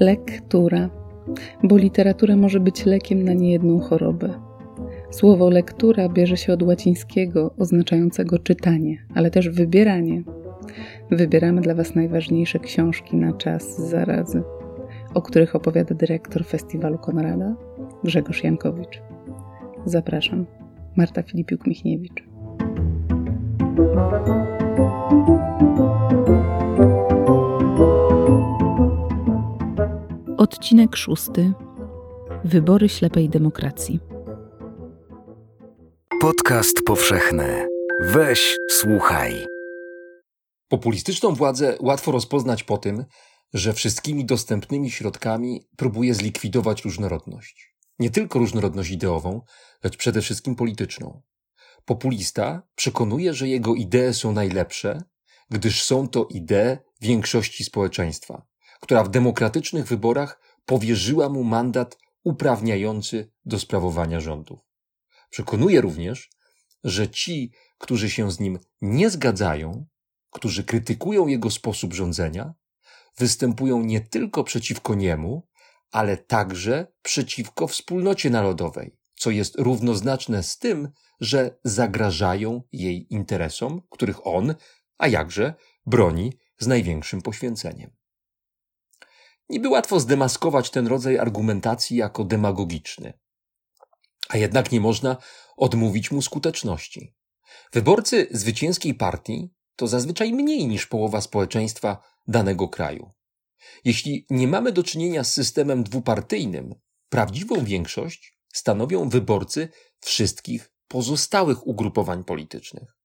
Lektura, bo literatura może być lekiem na niejedną chorobę. Słowo lektura bierze się od łacińskiego oznaczającego czytanie, ale też wybieranie. Wybieramy dla Was najważniejsze książki na czas zarazy, o których opowiada dyrektor Festiwalu Konrada Grzegorz Jankowicz. Zapraszam, Marta Filipiuk-Michniewicz. Odcinek szósty. Wybory ślepej demokracji. Podcast powszechny. Weź, słuchaj. Populistyczną władzę łatwo rozpoznać po tym, że wszystkimi dostępnymi środkami próbuje zlikwidować różnorodność. Nie tylko różnorodność ideową, lecz przede wszystkim polityczną. Populista przekonuje, że jego idee są najlepsze, gdyż są to idee większości społeczeństwa, która w demokratycznych wyborach powierzyła mu mandat uprawniający do sprawowania rządów. Przekonuje również, że ci, którzy się z nim nie zgadzają, którzy krytykują jego sposób rządzenia, występują nie tylko przeciwko niemu, ale także przeciwko wspólnocie narodowej, co jest równoznaczne z tym, że zagrażają jej interesom, których on, a jakże, broni z największym poświęceniem. Niby łatwo zdemaskować ten rodzaj argumentacji jako demagogiczny, a jednak nie można odmówić mu skuteczności. Wyborcy zwycięskiej partii to zazwyczaj mniej niż połowa społeczeństwa danego kraju. Jeśli nie mamy do czynienia z systemem dwupartyjnym, prawdziwą większość stanowią wyborcy wszystkich pozostałych ugrupowań politycznych.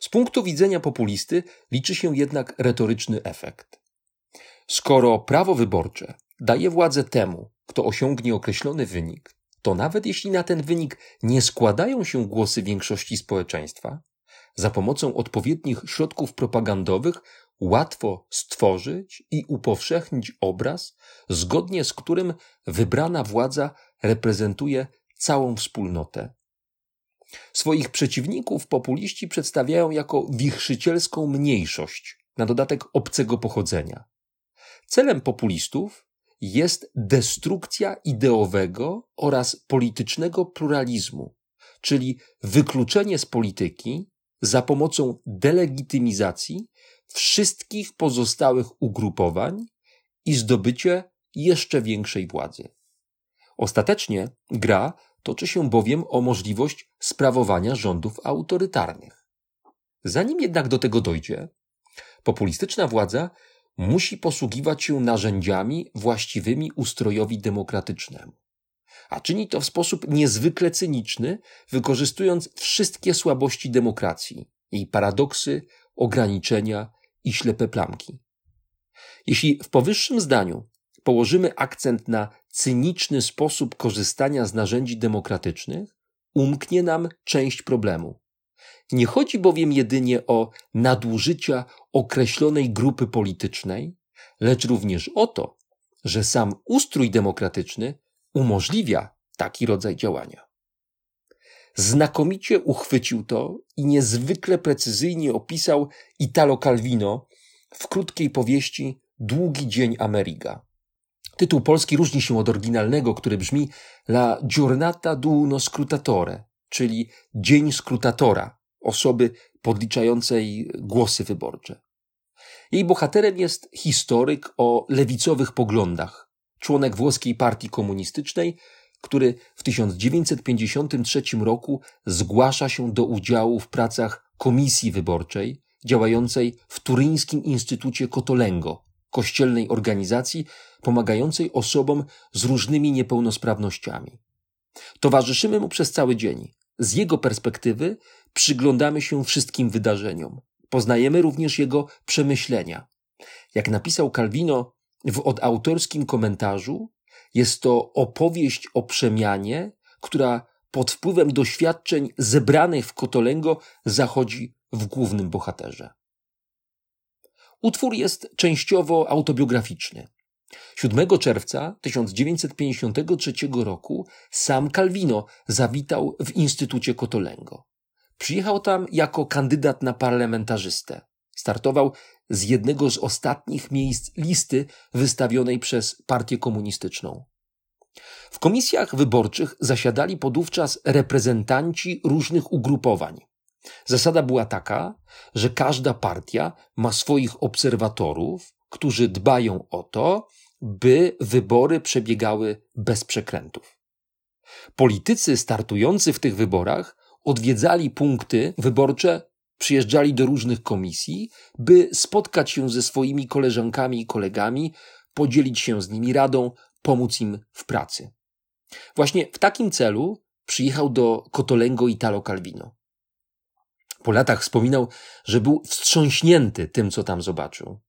Z punktu widzenia populisty liczy się jednak retoryczny efekt. Skoro prawo wyborcze daje władzę temu, kto osiągnie określony wynik, to nawet jeśli na ten wynik nie składają się głosy większości społeczeństwa, za pomocą odpowiednich środków propagandowych łatwo stworzyć i upowszechnić obraz, zgodnie z którym wybrana władza reprezentuje całą wspólnotę. Swoich przeciwników populiści przedstawiają jako wichrzycielską mniejszość, na dodatek obcego pochodzenia. Celem populistów jest destrukcja ideowego oraz politycznego pluralizmu, czyli wykluczenie z polityki za pomocą delegitymizacji wszystkich pozostałych ugrupowań i zdobycie jeszcze większej władzy. Ostatecznie gra toczy się bowiem o możliwość sprawowania rządów autorytarnych. Zanim jednak do tego dojdzie, populistyczna władza musi posługiwać się narzędziami właściwymi ustrojowi demokratycznemu. A czyni to w sposób niezwykle cyniczny, wykorzystując wszystkie słabości demokracji, jej paradoksy, ograniczenia i ślepe plamki. Jeśli w powyższym zdaniu położymy akcent na cyniczny sposób korzystania z narzędzi demokratycznych, umknie nam część problemu. Nie chodzi bowiem jedynie o nadużycia określonej grupy politycznej, lecz również o to, że sam ustrój demokratyczny umożliwia taki rodzaj działania. Znakomicie uchwycił to i niezwykle precyzyjnie opisał Italo Calvino w krótkiej powieści Długi dzień Ameriga. Tytuł polski różni się od oryginalnego, który brzmi La giornata d'uno scrutatore, czyli Dzień skrutatora, osoby podliczającej głosy wyborcze. Jej bohaterem jest historyk o lewicowych poglądach, członek włoskiej partii komunistycznej, który w 1953 roku zgłasza się do udziału w pracach komisji wyborczej działającej w Turyńskim Instytucie Kotolengo, kościelnej organizacji pomagającej osobom z różnymi niepełnosprawnościami. Towarzyszymy mu przez cały dzień. Z jego perspektywy przyglądamy się wszystkim wydarzeniom. Poznajemy również jego przemyślenia. Jak napisał Calvino w odautorskim komentarzu, jest to opowieść o przemianie, która pod wpływem doświadczeń zebranych w Kotolengo zachodzi w głównym bohaterze. Utwór jest częściowo autobiograficzny. 7 czerwca 1953 roku sam Calvino zawitał w Instytucie Kotolengo. Przyjechał tam jako kandydat na parlamentarzystę. Startował z jednego z ostatnich miejsc listy wystawionej przez partię komunistyczną. W komisjach wyborczych zasiadali podówczas reprezentanci różnych ugrupowań. Zasada była taka, że każda partia ma swoich obserwatorów, którzy dbają o to, by wybory przebiegały bez przekrętów. Politycy startujący w tych wyborach odwiedzali punkty wyborcze, przyjeżdżali do różnych komisji, by spotkać się ze swoimi koleżankami i kolegami, podzielić się z nimi radą, pomóc im w pracy. Właśnie w takim celu przyjechał do Cotolengo Italo Calvino. Po latach wspominał, że był wstrząśnięty tym, co tam zobaczył.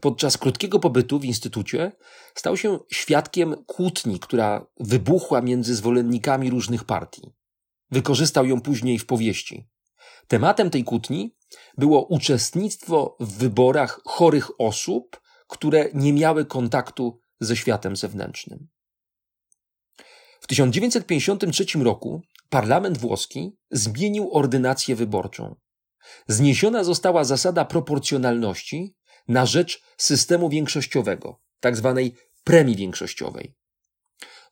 Podczas krótkiego pobytu w instytucie stał się świadkiem kłótni, która wybuchła między zwolennikami różnych partii. Wykorzystał ją później w powieści. Tematem tej kłótni było uczestnictwo w wyborach chorych osób, które nie miały kontaktu ze światem zewnętrznym. W 1953 roku parlament włoski zmienił ordynację wyborczą. Zniesiona została zasada proporcjonalności na rzecz systemu większościowego, tzw. Tak premii większościowej.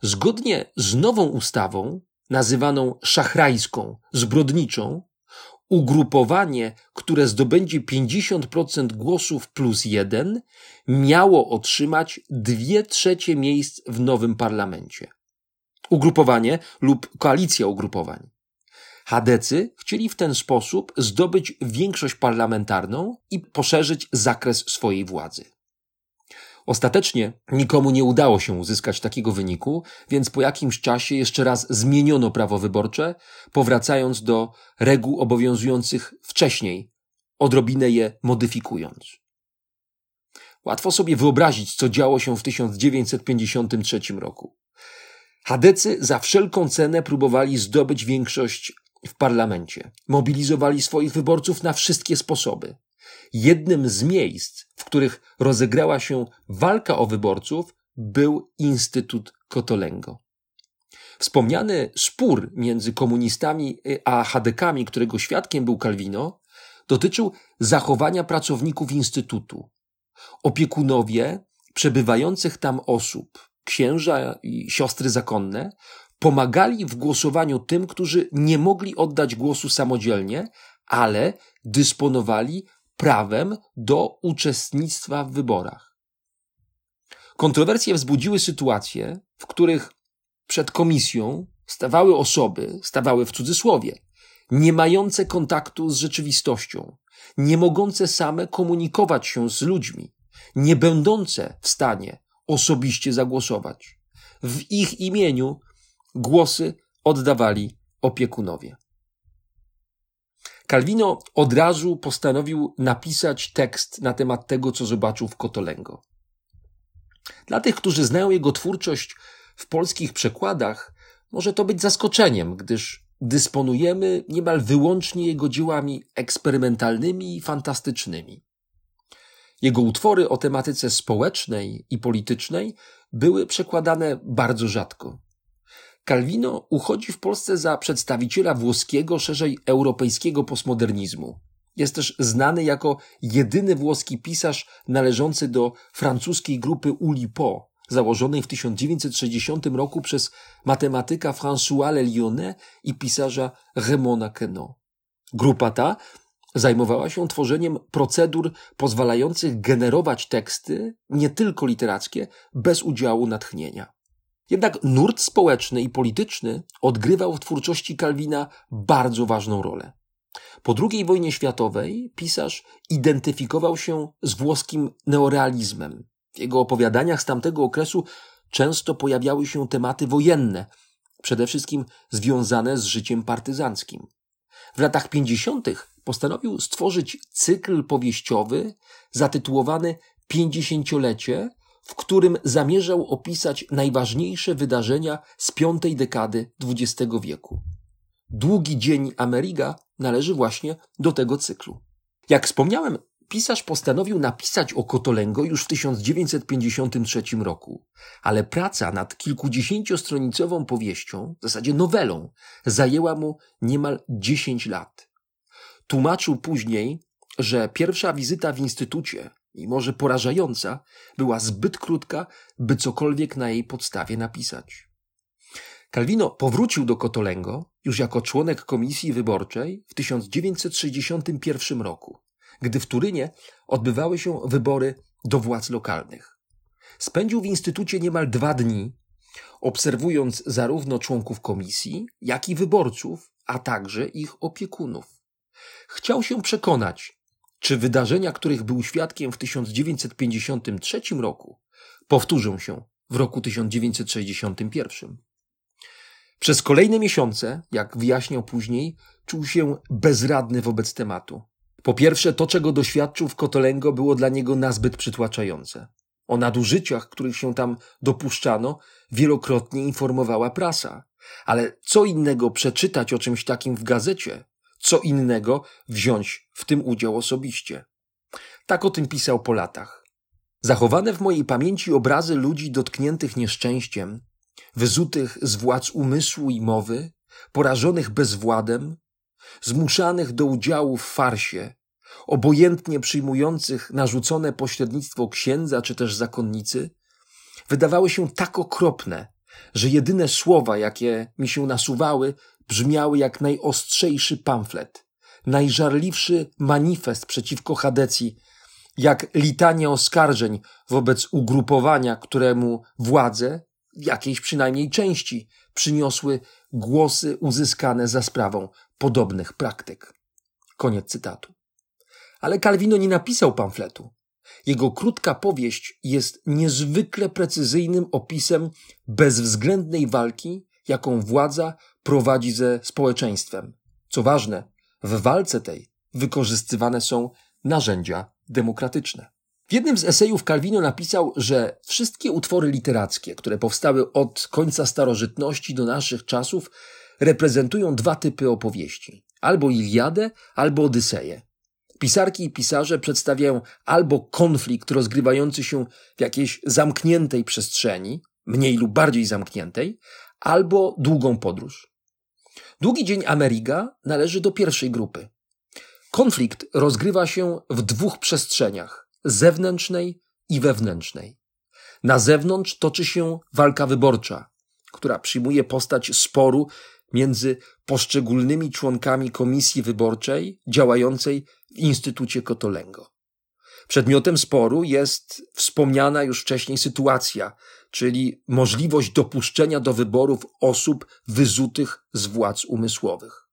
Zgodnie z nową ustawą, nazywaną szachrajską, zbrodniczą, ugrupowanie, które zdobędzie 50% głosów plus jeden, miało otrzymać dwie trzecie miejsc w nowym parlamencie. Ugrupowanie lub koalicja ugrupowań. Hadecy chcieli w ten sposób zdobyć większość parlamentarną i poszerzyć zakres swojej władzy. Ostatecznie nikomu nie udało się uzyskać takiego wyniku, więc po jakimś czasie jeszcze raz zmieniono prawo wyborcze, powracając do reguł obowiązujących wcześniej, odrobinę je modyfikując. Łatwo sobie wyobrazić, co działo się w 1953 roku. Hadecy za wszelką cenę próbowali zdobyć większość w parlamencie. Mobilizowali swoich wyborców na wszystkie sposoby. Jednym z miejsc, w których rozegrała się walka o wyborców, był Instytut Kotolengo. Wspomniany spór między komunistami a Hadekami, którego świadkiem był Calvino, dotyczył zachowania pracowników Instytutu. Opiekunowie przebywających tam osób, księża i siostry zakonne, pomagali w głosowaniu tym, którzy nie mogli oddać głosu samodzielnie, ale dysponowali prawem do uczestnictwa w wyborach. Kontrowersje wzbudziły sytuacje, w których przed komisją stawały osoby, stawały w cudzysłowie, nie mające kontaktu z rzeczywistością, nie mogące same komunikować się z ludźmi, nie będące w stanie osobiście zagłosować. W ich imieniu głosy oddawali opiekunowie. Calvino od razu postanowił napisać tekst na temat tego, co zobaczył w Kotolengo. Dla tych, którzy znają jego twórczość w polskich przekładach, może to być zaskoczeniem, gdyż dysponujemy niemal wyłącznie jego dziełami eksperymentalnymi i fantastycznymi. Jego utwory o tematyce społecznej i politycznej były przekładane bardzo rzadko. Calvino uchodzi w Polsce za przedstawiciela włoskiego, szerzej europejskiego postmodernizmu. Jest też znany jako jedyny włoski pisarz należący do francuskiej grupy Ulipo, założonej w 1960 roku przez matematyka François Le Lyonnais i pisarza Raymona Queneau. Grupa ta zajmowała się tworzeniem procedur pozwalających generować teksty, nie tylko literackie, bez udziału natchnienia. Jednak nurt społeczny i polityczny odgrywał w twórczości Kalwina bardzo ważną rolę. Po II wojnie światowej pisarz identyfikował się z włoskim neorealizmem. W jego opowiadaniach z tamtego okresu często pojawiały się tematy wojenne, przede wszystkim związane z życiem partyzanckim. W latach 50. postanowił stworzyć cykl powieściowy zatytułowany Pięćdziesięciolecie, w którym zamierzał opisać najważniejsze wydarzenia z piątej dekady XX wieku. Długi Dzień Ameriga należy właśnie do tego cyklu. Jak wspomniałem, pisarz postanowił napisać o Kotolengo już w 1953 roku, ale praca nad kilkudziesięciostronicową powieścią, w zasadzie nowelą, zajęła mu niemal 10 lat. Tłumaczył później, że pierwsza wizyta w instytucie, mimo że porażająca, była zbyt krótka, by cokolwiek na jej podstawie napisać. Calvino powrócił do Kotolengo już jako członek komisji wyborczej w 1961 roku, gdy w Turynie odbywały się wybory do władz lokalnych. Spędził w instytucie niemal dwa dni, obserwując zarówno członków komisji, jak i wyborców, a także ich opiekunów. Chciał się przekonać, czy wydarzenia, których był świadkiem w 1953 roku, powtórzą się w roku 1961. Przez kolejne miesiące, jak wyjaśniał później, czuł się bezradny wobec tematu. Po pierwsze, to, czego doświadczył w Kotolengo, było dla niego nazbyt przytłaczające. O nadużyciach, których się tam dopuszczano, wielokrotnie informowała prasa. Ale co innego przeczytać o czymś takim w gazecie, co innego wziąć w tym udział osobiście. Tak o tym pisał po latach. Zachowane w mojej pamięci obrazy ludzi dotkniętych nieszczęściem, wyzutych z władz umysłu i mowy, porażonych bezwładem, zmuszanych do udziału w farsie, obojętnie przyjmujących narzucone pośrednictwo księdza czy też zakonnicy, wydawały się tak okropne, że jedyne słowa, jakie mi się nasuwały, brzmiały jak najostrzejszy pamflet, najżarliwszy manifest przeciwko Hadecji, jak litania oskarżeń wobec ugrupowania, któremu władze, jakiejś przynajmniej części, przyniosły głosy uzyskane za sprawą podobnych praktyk. Koniec cytatu. Ale Calvino nie napisał pamfletu. Jego krótka powieść jest niezwykle precyzyjnym opisem bezwzględnej walki, jaką władza prowadzi ze społeczeństwem. Co ważne, w walce tej wykorzystywane są narzędzia demokratyczne. W jednym z esejów Calvino napisał, że wszystkie utwory literackie, które powstały od końca starożytności do naszych czasów, reprezentują dwa typy opowieści: albo Iliadę, albo Odyseję. Pisarki i pisarze przedstawiają albo konflikt rozgrywający się w jakiejś zamkniętej przestrzeni, mniej lub bardziej zamkniętej, albo długą podróż. Długi dzień Ameriga należy do pierwszej grupy. Konflikt rozgrywa się w dwóch przestrzeniach zewnętrznej i wewnętrznej. Na zewnątrz toczy się walka wyborcza, która przyjmuje postać sporu między poszczególnymi członkami komisji wyborczej działającej w Instytucie Kotolengo. Przedmiotem sporu jest wspomniana już wcześniej sytuacja, czyli możliwość dopuszczenia do wyborów osób wyzutych z władz umysłowych.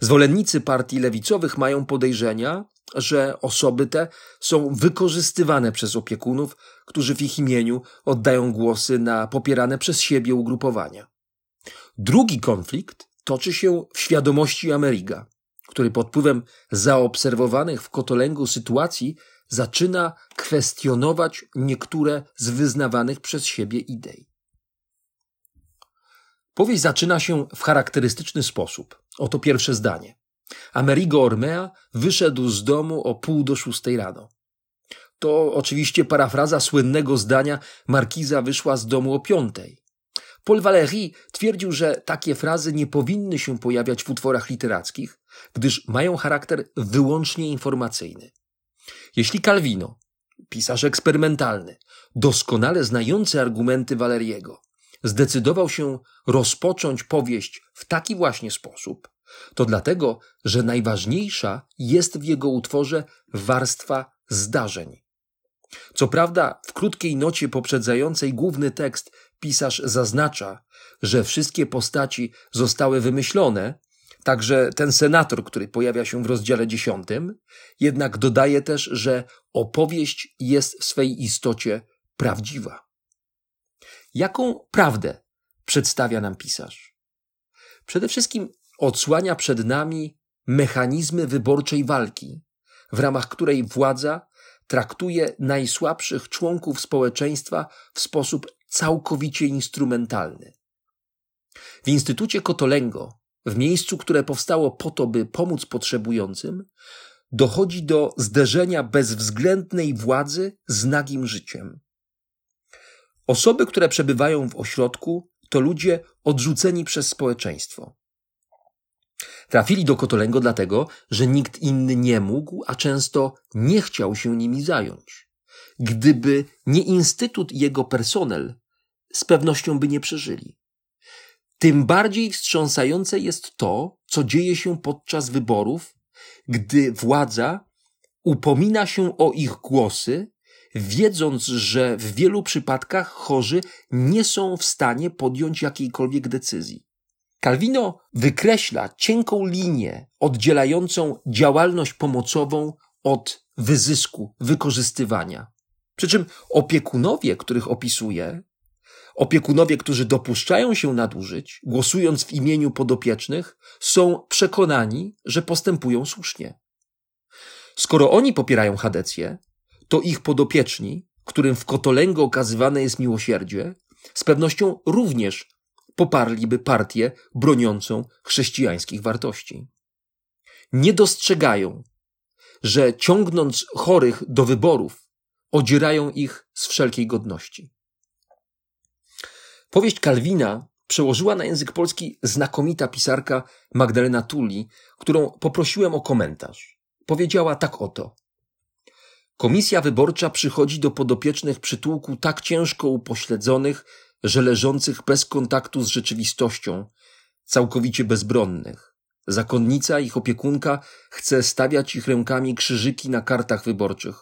Zwolennicy partii lewicowych mają podejrzenia, że osoby te są wykorzystywane przez opiekunów, którzy w ich imieniu oddają głosy na popierane przez siebie ugrupowania. Drugi konflikt toczy się w świadomości Ameriga, który pod wpływem zaobserwowanych w Kotolęgu sytuacji zaczyna kwestionować niektóre z wyznawanych przez siebie idei. Powieść zaczyna się w charakterystyczny sposób. Oto pierwsze zdanie. Amerigo Ormea wyszedł z domu o pół do szóstej rano. To oczywiście parafraza słynnego zdania Markiza wyszła z domu o piątej. Paul Valéry twierdził, że takie frazy nie powinny się pojawiać w utworach literackich, gdyż mają charakter wyłącznie informacyjny. Jeśli Calvino, pisarz eksperymentalny, doskonale znający argumenty Valeriego, zdecydował się rozpocząć powieść w taki właśnie sposób, to dlatego, że najważniejsza jest w jego utworze warstwa zdarzeń. Co prawda, w krótkiej nocie poprzedzającej główny tekst pisarz zaznacza, że wszystkie postaci zostały wymyślone, także ten senator, który pojawia się w rozdziale dziesiątym, jednak dodaje też, że opowieść jest w swej istocie prawdziwa. Jaką prawdę przedstawia nam pisarz? Przede wszystkim odsłania przed nami mechanizmy wyborczej walki, w ramach której władza traktuje najsłabszych członków społeczeństwa w sposób całkowicie instrumentalny. W Instytucie Kotolengo, w miejscu, które powstało po to, by pomóc potrzebującym, dochodzi do zderzenia bezwzględnej władzy z nagim życiem. Osoby, które przebywają w ośrodku, to ludzie odrzuceni przez społeczeństwo. Trafili do Kotolęgo dlatego, że nikt inny nie mógł, a często nie chciał się nimi zająć. Gdyby nie Instytut i jego personel, z pewnością by nie przeżyli. Tym bardziej wstrząsające jest to, co dzieje się podczas wyborów, gdy władza upomina się o ich głosy, wiedząc, że w wielu przypadkach chorzy nie są w stanie podjąć jakiejkolwiek decyzji. Calvino wykreśla cienką linię oddzielającą działalność pomocową od wyzysku, wykorzystywania. Przy czym opiekunowie, których opisuje, opiekunowie, którzy dopuszczają się nadużyć, głosując w imieniu podopiecznych, są przekonani, że postępują słusznie. Skoro oni popierają Hadecję, to ich podopieczni, którym w Kotolęgo okazywane jest miłosierdzie, z pewnością również poparliby partię broniącą chrześcijańskich wartości. Nie dostrzegają, że ciągnąc chorych do wyborów, odzierają ich z wszelkiej godności. Powieść Kalwina przełożyła na język polski znakomita pisarka Magdalena Tulli, którą poprosiłem o komentarz. Powiedziała tak oto. Komisja wyborcza przychodzi do podopiecznych przytułku tak ciężko upośledzonych, że leżących bez kontaktu z rzeczywistością, całkowicie bezbronnych. Zakonnica, ich opiekunka, chce stawiać ich rękami krzyżyki na kartach wyborczych.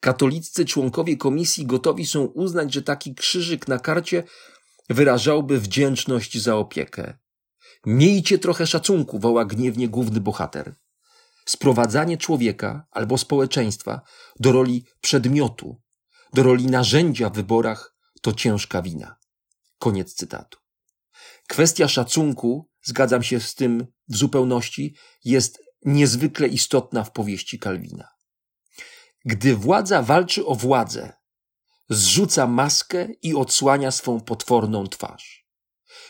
Katoliccy członkowie komisji gotowi są uznać, że taki krzyżyk na karcie wyrażałby wdzięczność za opiekę. Miejcie trochę szacunku, woła gniewnie główny bohater. Sprowadzanie człowieka albo społeczeństwa do roli przedmiotu, do roli narzędzia w wyborach to ciężka wina. Koniec cytatu. Kwestia szacunku, zgadzam się z tym w zupełności, jest niezwykle istotna w powieści Kalwina. Gdy władza walczy o władzę, zrzuca maskę i odsłania swą potworną twarz.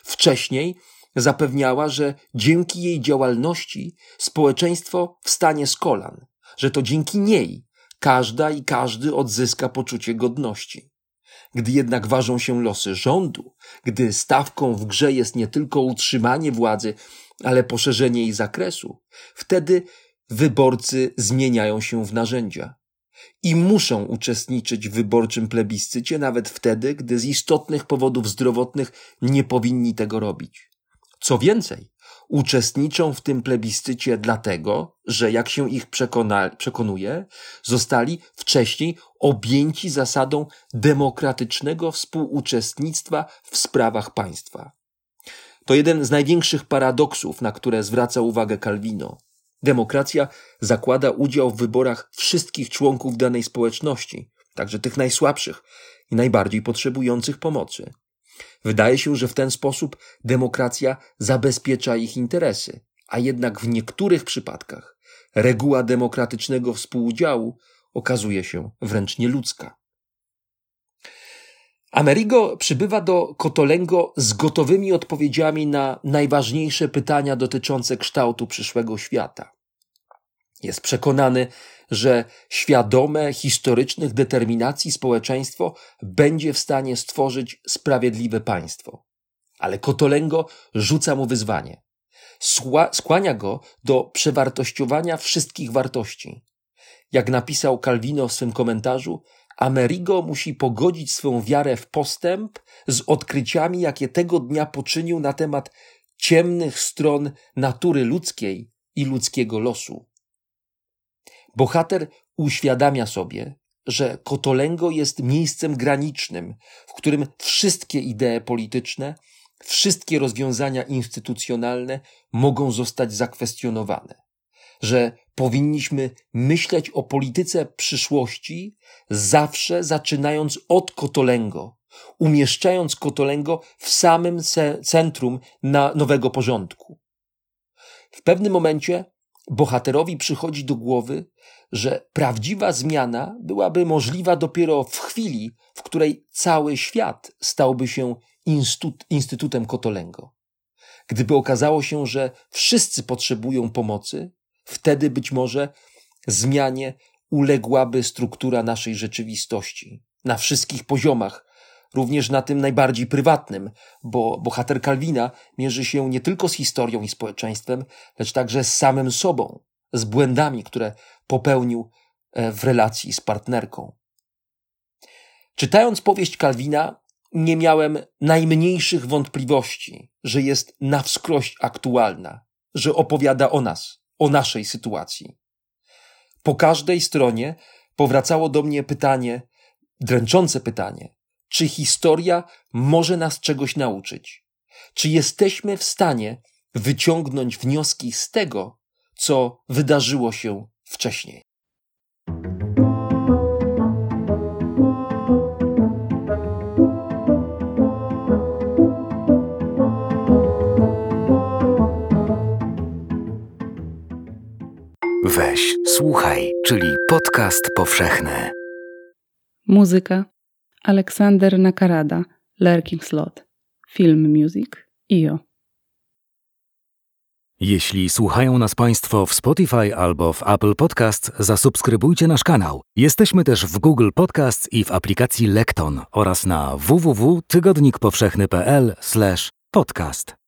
Wcześniej zapewniała, że dzięki jej działalności społeczeństwo wstanie z kolan, że to dzięki niej każda i każdy odzyska poczucie godności. Gdy jednak ważą się losy rządu, gdy stawką w grze jest nie tylko utrzymanie władzy, ale poszerzenie jej zakresu, wtedy wyborcy zmieniają się w narzędzia i muszą uczestniczyć w wyborczym plebiscycie nawet wtedy, gdy z istotnych powodów zdrowotnych nie powinni tego robić. Co więcej, uczestniczą w tym plebiscycie dlatego, że jak się ich przekona, przekonuje, zostali wcześniej objęci zasadą demokratycznego współuczestnictwa w sprawach państwa. To jeden z największych paradoksów, na które zwraca uwagę Calvino. Demokracja zakłada udział w wyborach wszystkich członków danej społeczności, także tych najsłabszych i najbardziej potrzebujących pomocy. Wydaje się, że w ten sposób demokracja zabezpiecza ich interesy, a jednak w niektórych przypadkach reguła demokratycznego współudziału okazuje się wręcz nieludzka. Amerigo przybywa do Kotolengo z gotowymi odpowiedziami na najważniejsze pytania dotyczące kształtu przyszłego świata. Jest przekonany, że świadome historycznych determinacji społeczeństwo będzie w stanie stworzyć sprawiedliwe państwo. Ale Kotolengo rzuca mu wyzwanie. skłania go do przewartościowania wszystkich wartości. Jak napisał Calvino w swym komentarzu, Amerigo musi pogodzić swą wiarę w postęp z odkryciami, jakie tego dnia poczynił na temat ciemnych stron natury ludzkiej i ludzkiego losu. Bohater uświadamia sobie, że Kotolengo jest miejscem granicznym, w którym wszystkie idee polityczne, wszystkie rozwiązania instytucjonalne mogą zostać zakwestionowane. Że powinniśmy myśleć o polityce przyszłości zawsze zaczynając od Kotolengo, umieszczając Kotolengo w samym centrum na nowego porządku. W pewnym momencie bohaterowi przychodzi do głowy, że prawdziwa zmiana byłaby możliwa dopiero w chwili, w której cały świat stałby się instytut, Instytutem Kotolengo. Gdyby okazało się, że wszyscy potrzebują pomocy, wtedy być może zmianie uległaby struktura naszej rzeczywistości. Na wszystkich poziomach, również na tym najbardziej prywatnym, bo bohater Kalwina mierzy się nie tylko z historią i społeczeństwem, lecz także z samym sobą, z błędami, które popełnił e, w relacji z partnerką. Czytając powieść Kalwina, nie miałem najmniejszych wątpliwości, że jest na wskroś aktualna, że opowiada o nas, o naszej sytuacji. Po każdej stronie powracało do mnie pytanie, dręczące pytanie, czy historia może nas czegoś nauczyć? Czy jesteśmy w stanie wyciągnąć wnioski z tego, co wydarzyło się wcześniej? Weź, słuchaj, czyli podcast powszechny. Muzyka Aleksander Nakarada, Lerking Slot. Film Music IO. Jeśli słuchają nas Państwo w Spotify albo w Apple Podcast, zasubskrybujcie nasz kanał. Jesteśmy też w Google Podcast i w aplikacji Lekton oraz na www.tygodnikpowszechny.pl/podcast.